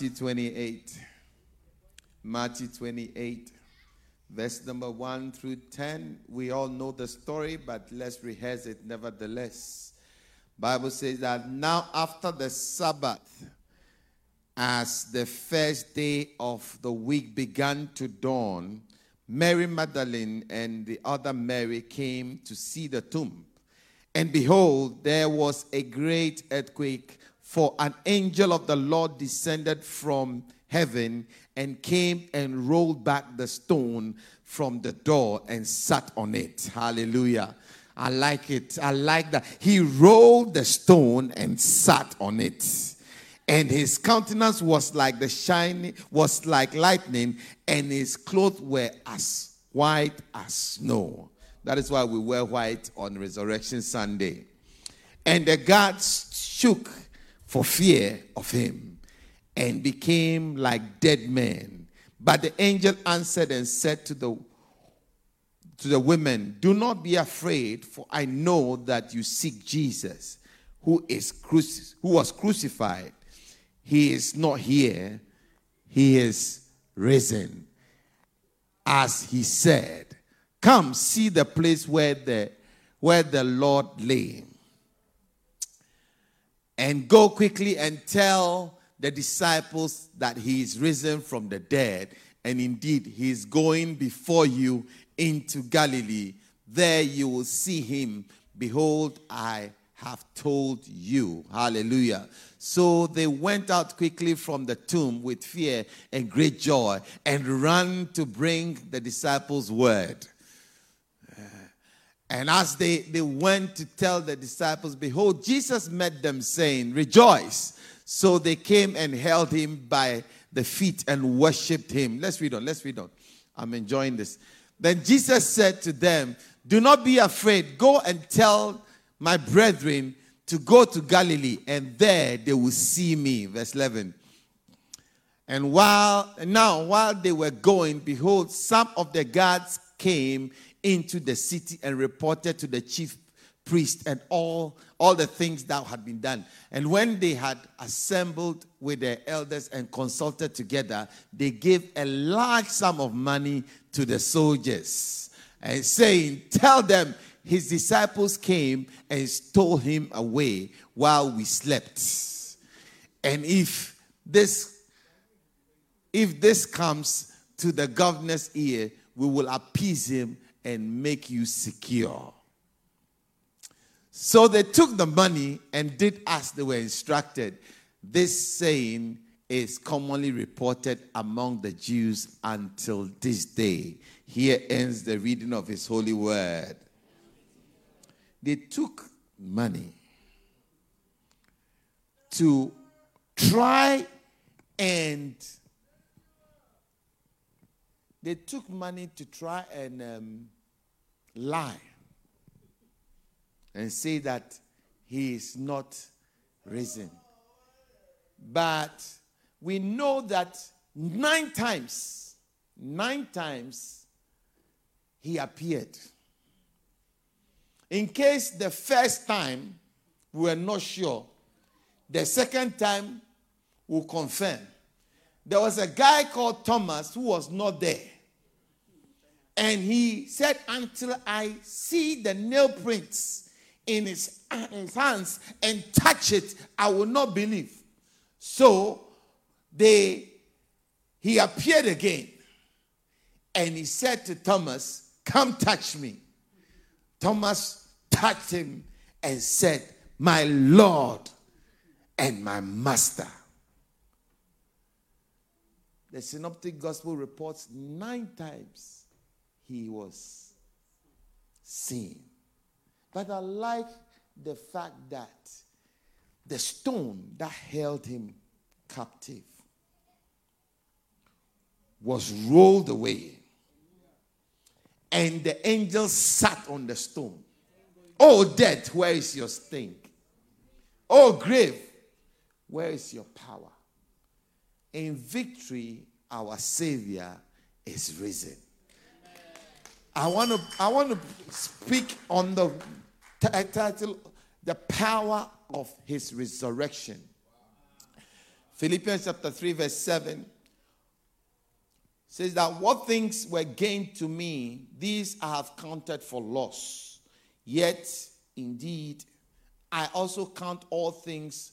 Matthew 28. Matthew 28, verse number 1 through 10. We all know the story, but let's rehearse it nevertheless. Bible says that now after the Sabbath, as the first day of the week began to dawn, Mary Magdalene and the other Mary came to see the tomb. And behold, there was a great earthquake for an angel of the Lord descended from heaven and came and rolled back the stone from the door and sat on it. Hallelujah. I like it. I like that. He rolled the stone and sat on it. And his countenance was like the shining, was like lightning, and his clothes were as white as snow. That is why we wear white on Resurrection Sunday. And the guards shook for fear of him and became like dead men. But the angel answered and said to the to the women, Do not be afraid, for I know that you seek Jesus, who is cruci- who was crucified. He is not here, he is risen. As he said, Come see the place where the where the Lord lay and go quickly and tell the disciples that he is risen from the dead. And indeed, he is going before you into Galilee. There you will see him. Behold, I have told you. Hallelujah. So they went out quickly from the tomb with fear and great joy and ran to bring the disciples word. And as they, they went to tell the disciples, behold, Jesus met them, saying, Rejoice. So they came and held him by the feet and worshipped him. Let's read on, let's read on. I'm enjoying this. Then Jesus said to them, Do not be afraid. Go and tell my brethren to go to Galilee, and there they will see me. Verse 11. And while now, while they were going, behold, some of the guards came into the city and reported to the chief priest and all, all the things that had been done. And when they had assembled with their elders and consulted together, they gave a large sum of money to the soldiers and saying, Tell them his disciples came and stole him away while we slept. And if this if this comes to the governor's ear, we will appease him and make you secure. So they took the money and did as they were instructed. This saying is commonly reported among the Jews until this day. Here ends the reading of his holy word. They took money to try and they took money to try and um, lie and say that he is not risen. But we know that nine times, nine times he appeared. In case the first time we were not sure, the second time we'll confirm there was a guy called Thomas who was not there. And he said, Until I see the nail prints in his, uh, his hands and touch it, I will not believe. So they he appeared again and he said to Thomas, Come touch me. Thomas touched him and said, My Lord and my Master. The Synoptic Gospel reports nine times he was seen. But I like the fact that the stone that held him captive was rolled away. And the angel sat on the stone. Oh, death, where is your sting? Oh, grave, where is your power? In victory, our Savior is risen. I want to I want to speak on the t- title The Power of His Resurrection. Philippians chapter 3, verse 7 says that what things were gained to me, these I have counted for loss. Yet, indeed, I also count all things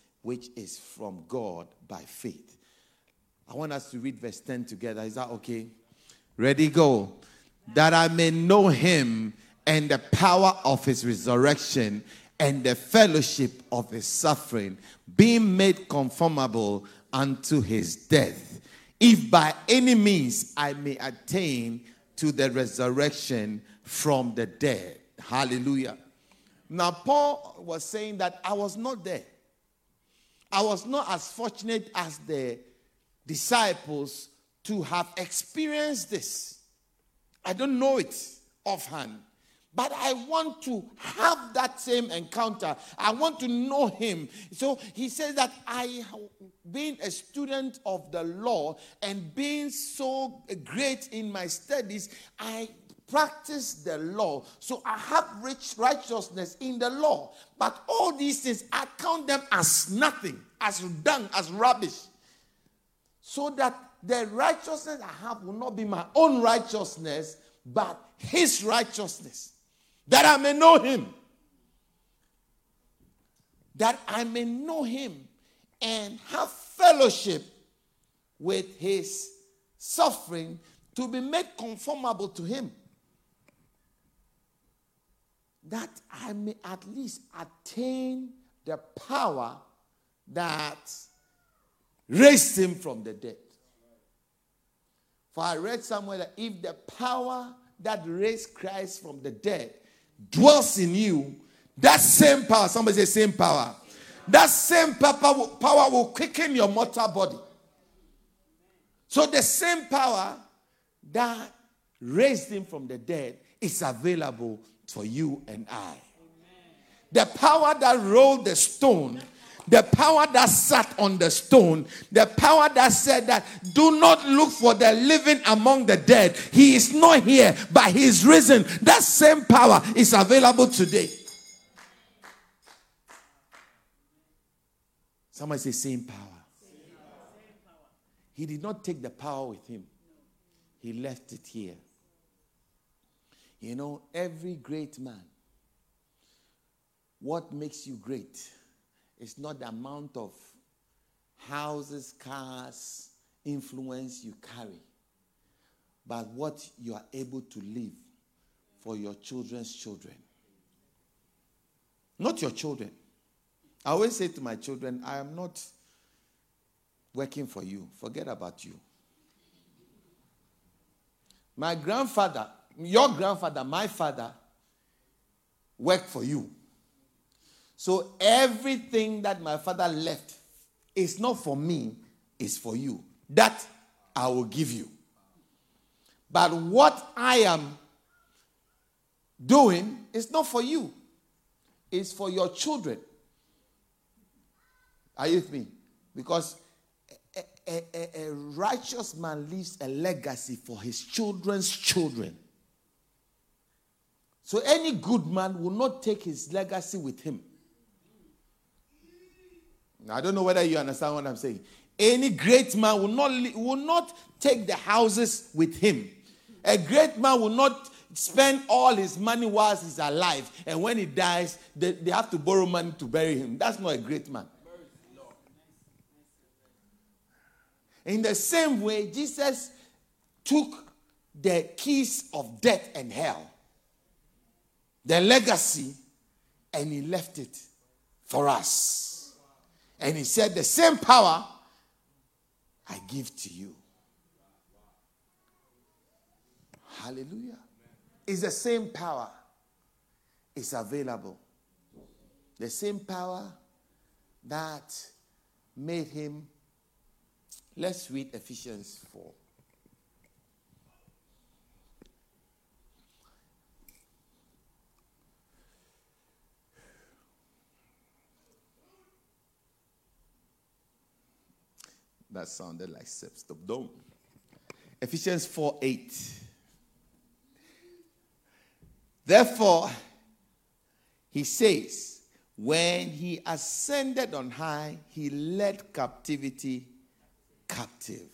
which is from God by faith. I want us to read verse 10 together. Is that okay? Ready, go. That I may know him and the power of his resurrection and the fellowship of his suffering, being made conformable unto his death, if by any means I may attain to the resurrection from the dead. Hallelujah. Now, Paul was saying that I was not there. I was not as fortunate as the disciples to have experienced this. I don't know it offhand. But I want to have that same encounter. I want to know him. So he says that I, being a student of the law and being so great in my studies, I practice the law. So I have rich righteousness in the law. But all these things, I count them as nothing, as dung, as rubbish. So that the righteousness I have will not be my own righteousness, but his righteousness that I may know him. That I may know him and have fellowship with his suffering to be made conformable to him. That I may at least attain the power that raised him from the dead. For I read somewhere that if the power that raised Christ from the dead dwells in you, that same power, somebody say same power, that same power will, power will quicken your mortal body. So the same power that raised him from the dead is available for you and I. The power that rolled the stone the power that sat on the stone, the power that said that do not look for the living among the dead. He is not here, but he is risen. That same power is available today. Somebody say, same power. He did not take the power with him, he left it here. You know, every great man, what makes you great? is not the amount of houses, cars, influence you carry, but what you are able to live for your children's children. Not your children. I always say to my children, I am not working for you. Forget about you. My grandfather, your grandfather, my father, worked for you. So everything that my father left is not for me, it's for you. That I will give you. But what I am doing is not for you, it's for your children. Are you with me? Because a, a, a, righteous man leaves a legacy for his children's children. So any good man will not take his legacy with him. I don't know whether you understand what I'm saying. Any great man will not, will not take the houses with him. A great man will not spend all his money whilst he's alive. And when he dies, they, they have to borrow money to bury him. That's not a great man. In the same way, Jesus took the keys of death and hell, the legacy, and he left it for us. And he said, The same power I give to you. Hallelujah. It's the same power. It's available. The same power that made him Let's read Ephesians 4. That sounded like stop dome. Ephesians 4 8. Therefore, he says, when he ascended on high, he led captivity captive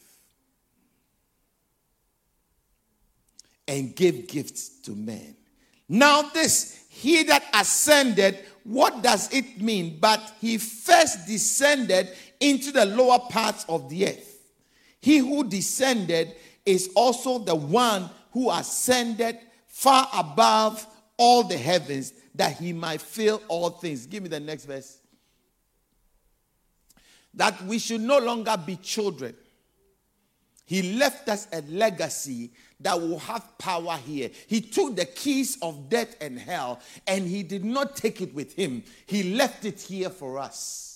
and gave gifts to men. Now, this, he that ascended, what does it mean? But he first descended into the lower parts of the earth. He who descended is also the one who ascended far above all the heavens that he might fill all things. Give me the next verse. That we should no longer be children. He left us a legacy that will have power here. He took the keys of death and hell and he did not take it with him. He left it here for us.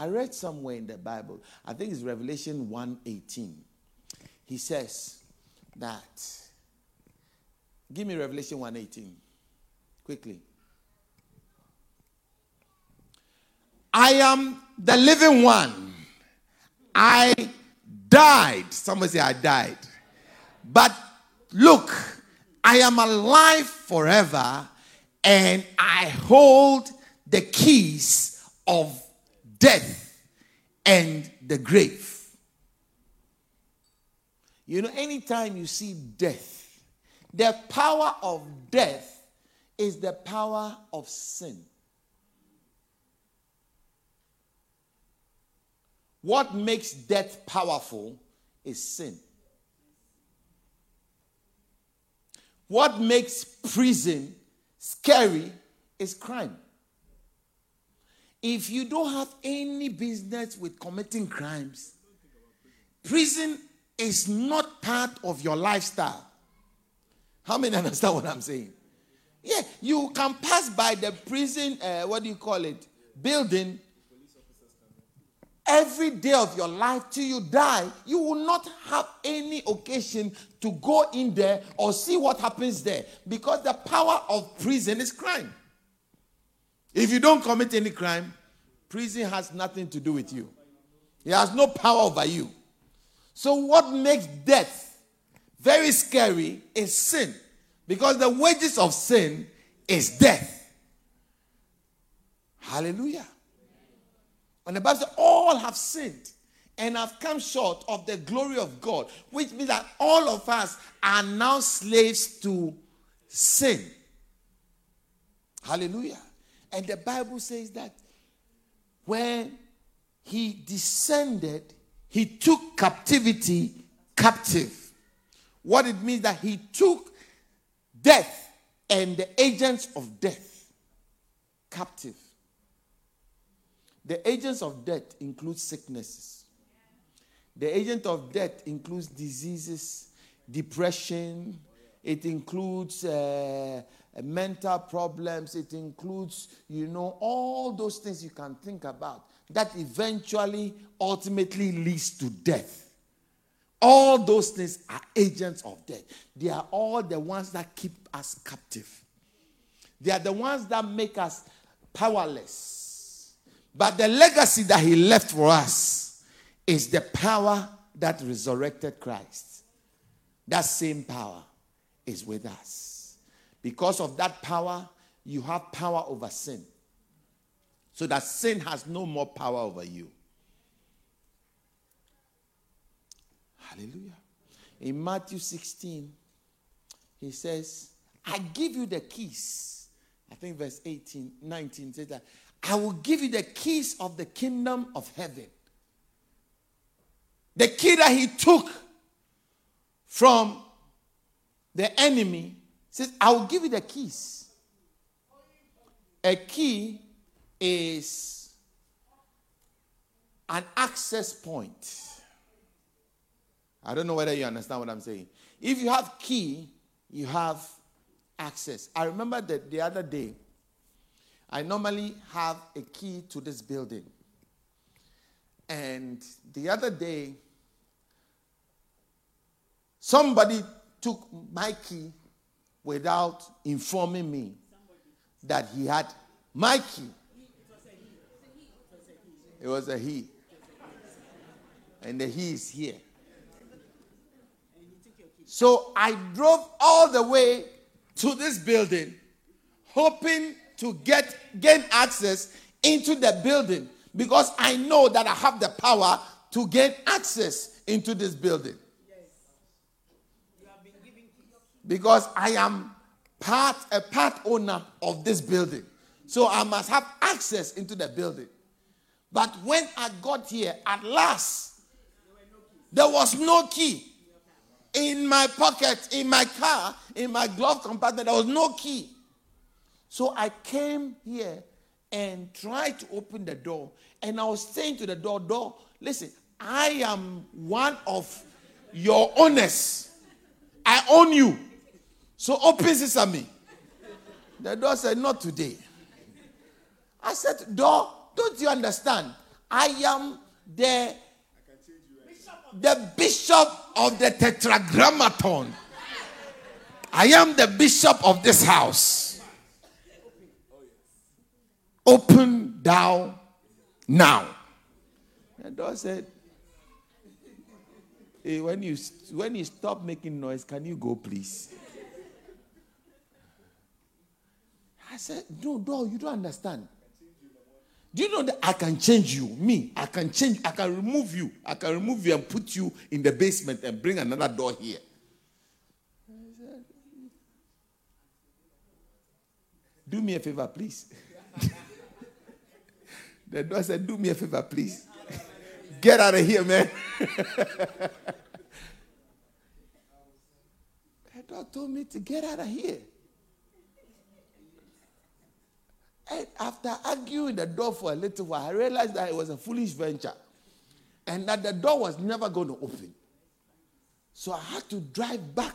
I read somewhere in the Bible, I think it's Revelation 1:18. He says that Give me Revelation 1:18 quickly. I am the living one. I died. Somebody say, I died. But look, I am alive forever and I hold the keys of death and the grave. You know, anytime you see death, the power of death is the power of sin. What makes death powerful is sin. What makes prison scary is crime. If you don't have any business with committing crimes, prison is not part of your lifestyle. How many understand what I'm saying? Yeah, you can pass by the prison, uh, what do you call it, building every day of your life till you die. You will not have any occasion to go in there or see what happens there because the power of prison is crime. If you don't commit any crime, prison has nothing to do with you, it has no power over you. So, what makes death very scary is sin. Because the wages of sin is death. Hallelujah. And the Bible says, all have sinned and have come short of the glory of God, which means that all of us are now slaves to sin. Hallelujah. And the Bible says that when he descended, he took captivity captive. What it means that he took death and the agents of death captive. The agents of death include sicknesses. The agent of death includes diseases, depression, it includes uh, mental problems, it includes, you know, all those things you can think about that eventually, ultimately leads to death. All those things are agents of death. They are all the ones that keep us captive. They are the ones that make us powerless. But the legacy that he left for us is the power that resurrected Christ. That same power is with us. Because of that power, you have power over sin. So that sin has no more power over you. Hallelujah. In Matthew 16, he says, I give you the keys. I think verse 18, 19 says that I will give you the keys of the kingdom of heaven. The key that he took from the enemy says, I will give you the keys. A key is an access point. I don't know whether you understand what I'm saying. If you have key, you have access. I remember that the other day, I normally have a key to this building. And the other day, somebody took my key without informing me that he had my key. It was a he. And the he is here. So I drove all the way to this building, hoping to get gain access into the building because I know that I have the power to gain access into this building. Because I am part a part owner of this building. So I must have access into the building. But when I got here, at last, there was no key in my pocket, in my car, in my glove compartment. There was no key. So I came here and tried to open the door. And I was saying to the door, door, listen, I am one of your owners. I own you. So open sesame. The door said, Not today. I said, Door, don't you understand? I am the, the bishop of the tetragrammaton. I am the bishop of this house. Open thou now. The door said, hey, when you when you stop making noise, can you go, please? I said, No, no, you don't understand. Do you know that I can change you? Me, I can change, I can remove you. I can remove you and put you in the basement and bring another door here. Said, Do me a favor, please. the door said, Do me a favor, please. Get out of here, man. the door told me to get out of here. And after arguing the door for a little while, I realized that it was a foolish venture and that the door was never going to open. So I had to drive back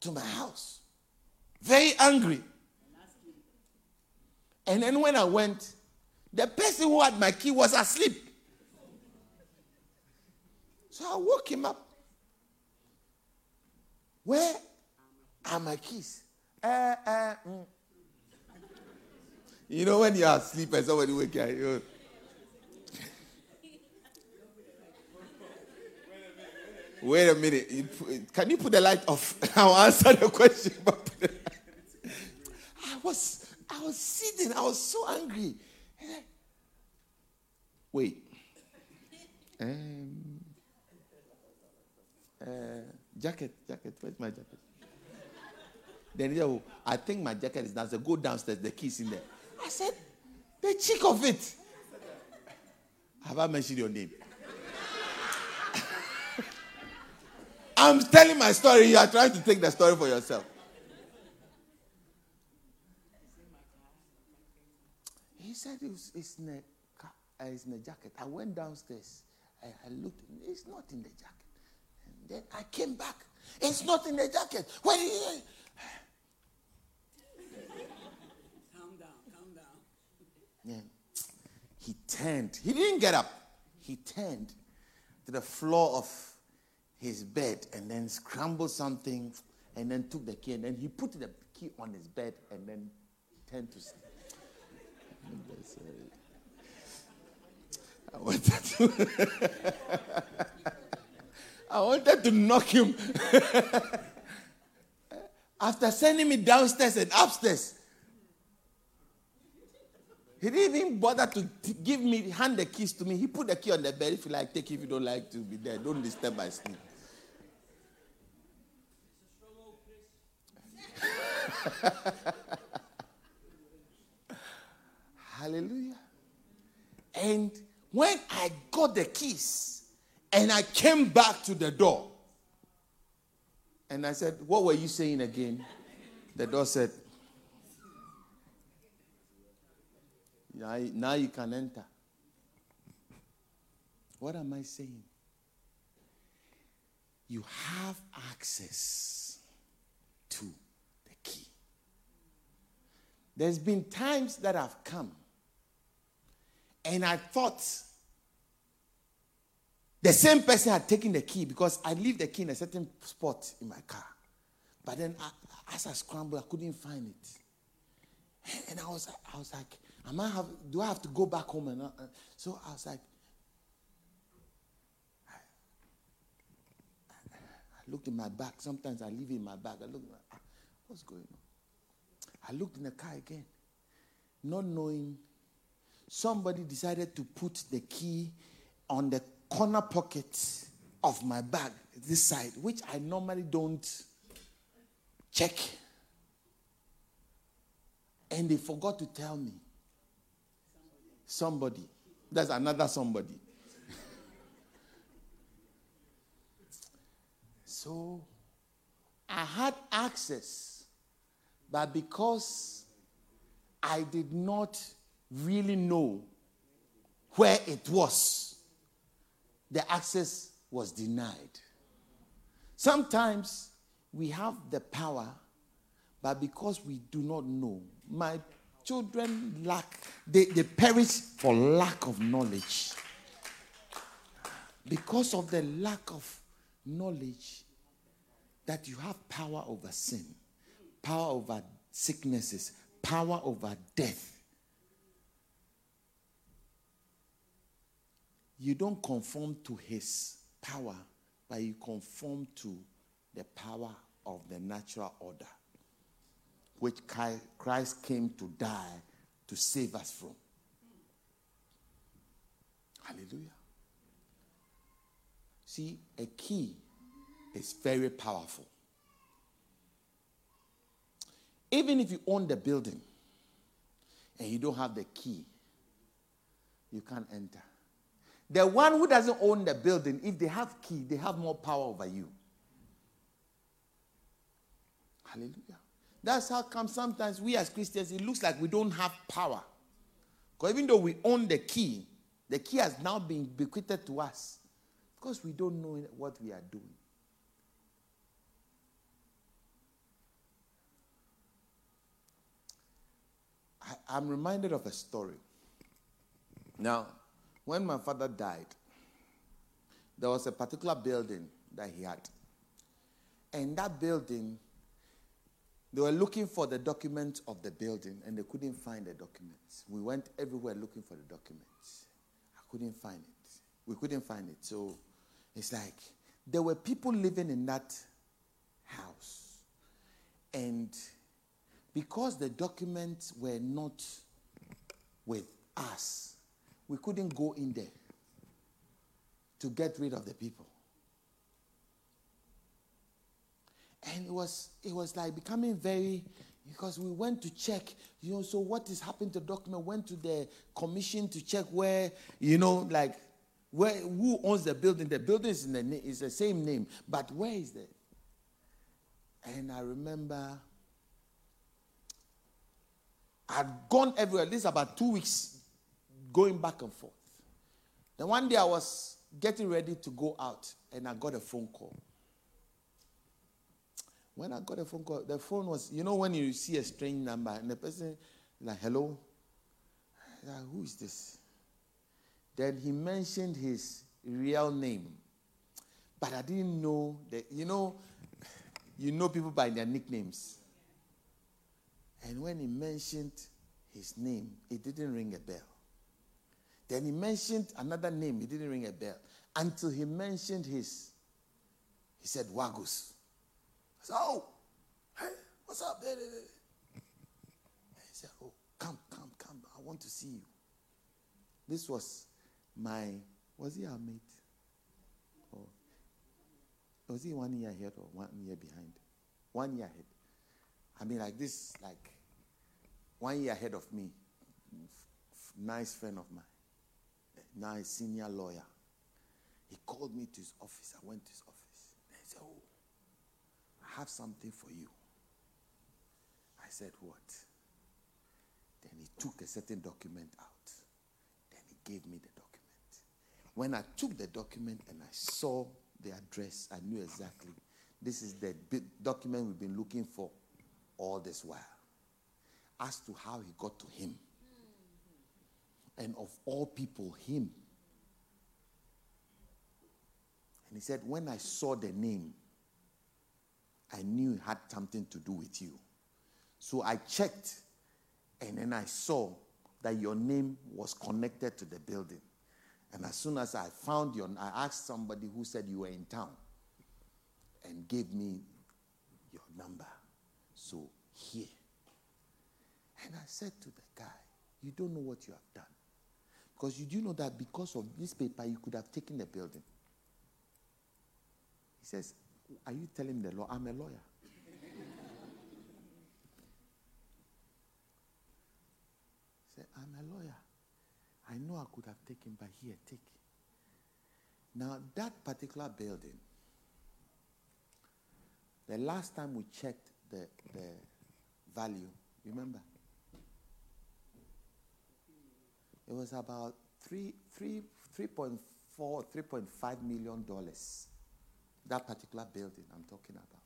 to my house, very angry. And then when I went, the person who had my key was asleep. So I woke him up. Where are my keys? Uh, uh, mm. You know when you're asleep and somebody wake you, you Wait a minute. You can you put the light off? I'll answer the question. I was I was sitting, I was so angry. Wait. Um, uh, jacket, jacket, where's my jacket? Then I think my jacket is downstairs. Go downstairs, the key's in there. I said, the cheek of it. Have I mentioned your name? I'm telling my story. You are trying to take the story for yourself. He said it was, it's, in a, uh, it's in a jacket. I went downstairs. I, I looked. It's not in the jacket. And then I came back. It's not in the jacket. Where is it? he turned. He didn't get up. He turned to the floor of his bed and then scrambled something and then took the key and then he put the key on his bed and then turned to sleep. I wanted to, I wanted to knock him. After sending me downstairs and upstairs, he didn't even bother to give me, hand the keys to me. He put the key on the bed. If you like, take it. If you don't like to be there, don't disturb my sleep. Hallelujah. And when I got the keys and I came back to the door, and I said, What were you saying again? The door said, Now, you can enter. What am I saying? You have access to the key. There's been times that I've come and I thought The same person had taken the key because I leave the key in a certain spot in my car. But then I, as I scrambled, I couldn't find it. And I was, I was like, Am I have, do I have to go back home? And uh, so I was like, I, I, looked in my bag. Sometimes I leave in my bag. I look, ah, what's going on? I looked in the car again, not knowing. Somebody decided to put the key on the corner pocket of my bag, this side, which I normally don't check. And they forgot to tell me. Somebody. That's another somebody. so I had access, but because I did not really know where it was, the access was denied. Sometimes we have the power, but because we do not know, my children lack, they, they perish for lack of knowledge. Because of the lack of knowledge, that you have power over sin, power over sicknesses, power over death. You don't conform to his power, but you conform to the power of the natural order which Christ came to die to save us from. Hallelujah. See, a key is very powerful. Even if you own the building and you don't have the key, you can't enter. The one who doesn't own the building, if they have key, they have more power over you. Hallelujah. That's how come sometimes we as Christians, it looks like we don't have power. Because even though we own the key, the key has now been bequeathed to us because we don't know what we are doing. I, am reminded of a story. Now, when my father died, there was a particular building that he had. And that building they were looking for the documents of the building and they couldn't find the documents. We went everywhere looking for the documents. I couldn't find it. We couldn't find it. So it's like there were people living in that house. And because the documents were not with us, we couldn't go in there to get rid of the people. And it was it was like becoming very because we went to check, you know, so what is happening to the document? Went to the commission to check where, you know, like where who owns the building? The building is in the is the same name, but where is it? And I remember I'd gone everywhere. This is about two weeks going back and forth. Then one day I was getting ready to go out and I got a phone call. When I got a phone call, the phone was, you know, when you see a strange number and the person, like, hello? Like, Who is this? Then he mentioned his real name. But I didn't know that, you know, you know people by their nicknames. And when he mentioned his name, it didn't ring a bell. Then he mentioned another name, it didn't ring a bell. Until he mentioned his, he said, Wagus. So, oh, hey, what's up? He said, oh, come, come, come. I want to see you. This was my, was he our mate? Or was he one year ahead or one year behind? One year ahead. I mean, like this, like one year ahead of me. Nice friend of mine. Nice senior lawyer. He called me to his office. I went to his office. He said, Oh, have something for you. I said, What? Then he took a certain document out. Then he gave me the document. When I took the document and I saw the address, I knew exactly this is the document we've been looking for all this while. As to how he got to him. And of all people, him. And he said, When I saw the name, I knew it had something to do with you. So I checked, and then I saw that your name was connected to the building. And as soon as I found you, I asked somebody who said you were in town and gave me your number. So here. And I said to the guy, You don't know what you have done. Because you do know that because of this paper, you could have taken the building. He says, Are you telling me the law? I'm a lawyer. Say, I'm a lawyer. I know I could have taken, but here, take. Now, that particular building, the last time we checked the, the value, remember? It was about three, three, 3.4, 3.5 million dollars. That particular building I'm talking about.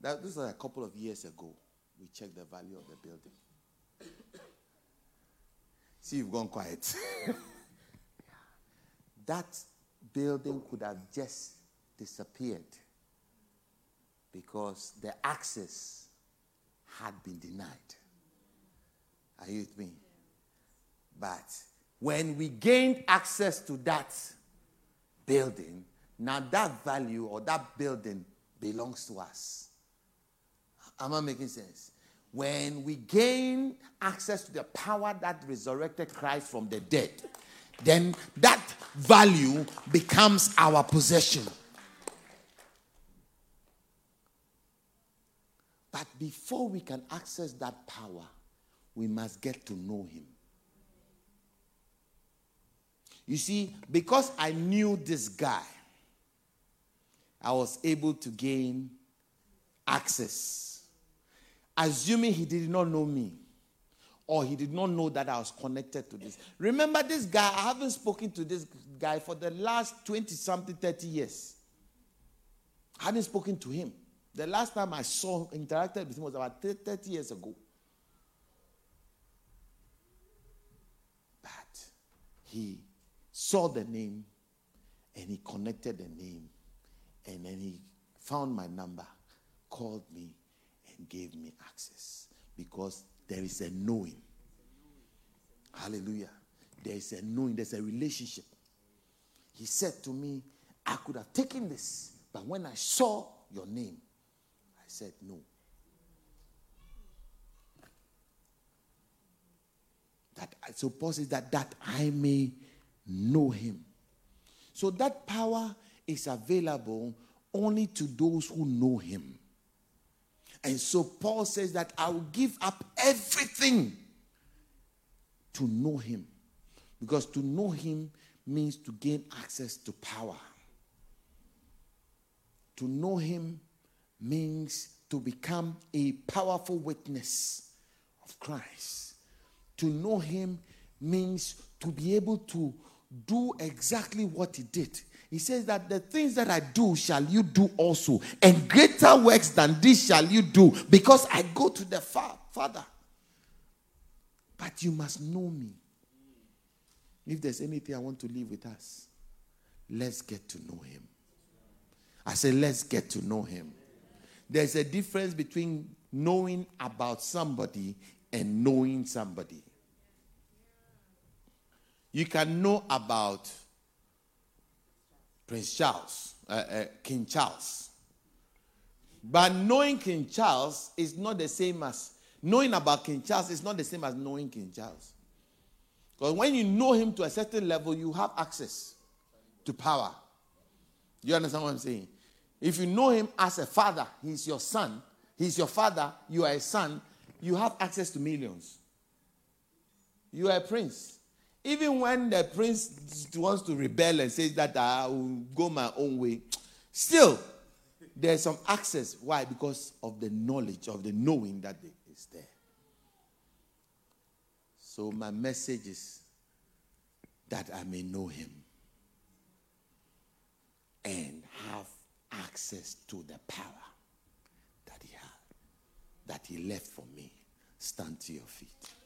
That, this was a couple of years ago. We checked the value of the building. See, you've gone quiet. that building could have just disappeared because the access had been denied. Are you with me? But when we gained access to that building, now that value or that building belongs to us. Am I making sense? When we gain access to the power that resurrected Christ from the dead, then that value becomes our possession. But before we can access that power, we must get to know Him. You see, because I knew this guy, I was able to gain access. Assuming he did not know me or he did not know that I was connected to this. Remember, this guy, I haven't spoken to this guy for the last 20 something, 30 years. I hadn't spoken to him. The last time I saw, interacted with him was about 30 years ago. But he saw the name and he connected the name and then he found my number, called me, and gave me access because there is a knowing. Hallelujah. There is a knowing, there's a relationship. He said to me, I could have taken this, but when I saw your name, I said no. That so says that that I may know him. So that power is available only to those who know him. And so Paul says that I will give up everything to know him. Because to know him means to gain access to power. To know him means to become a powerful witness of Christ. To know him means to be able to do exactly what he did. He says that the things that I do shall you do also, and greater works than this shall you do, because I go to the fa- Father. But you must know me. If there's anything I want to leave with us, let's get to know him. I say, let's get to know him. There's a difference between knowing about somebody and knowing somebody. You can know about Prince Charles, uh, uh, King Charles. But knowing King Charles is not the same as knowing about King Charles is not the same as knowing King Charles. Because when you know him to a certain level, you have access to power. You understand what I'm saying? If you know him as a father, he's your son, he's your father, you are a son, you have access to millions. You are a prince. Even when the prince wants to rebel and says that I will go my own way, still there's some access. Why? Because of the knowledge, of the knowing that is there. So my message is that I may know him and have access to the power that he had, that he left for me. Stand to your feet.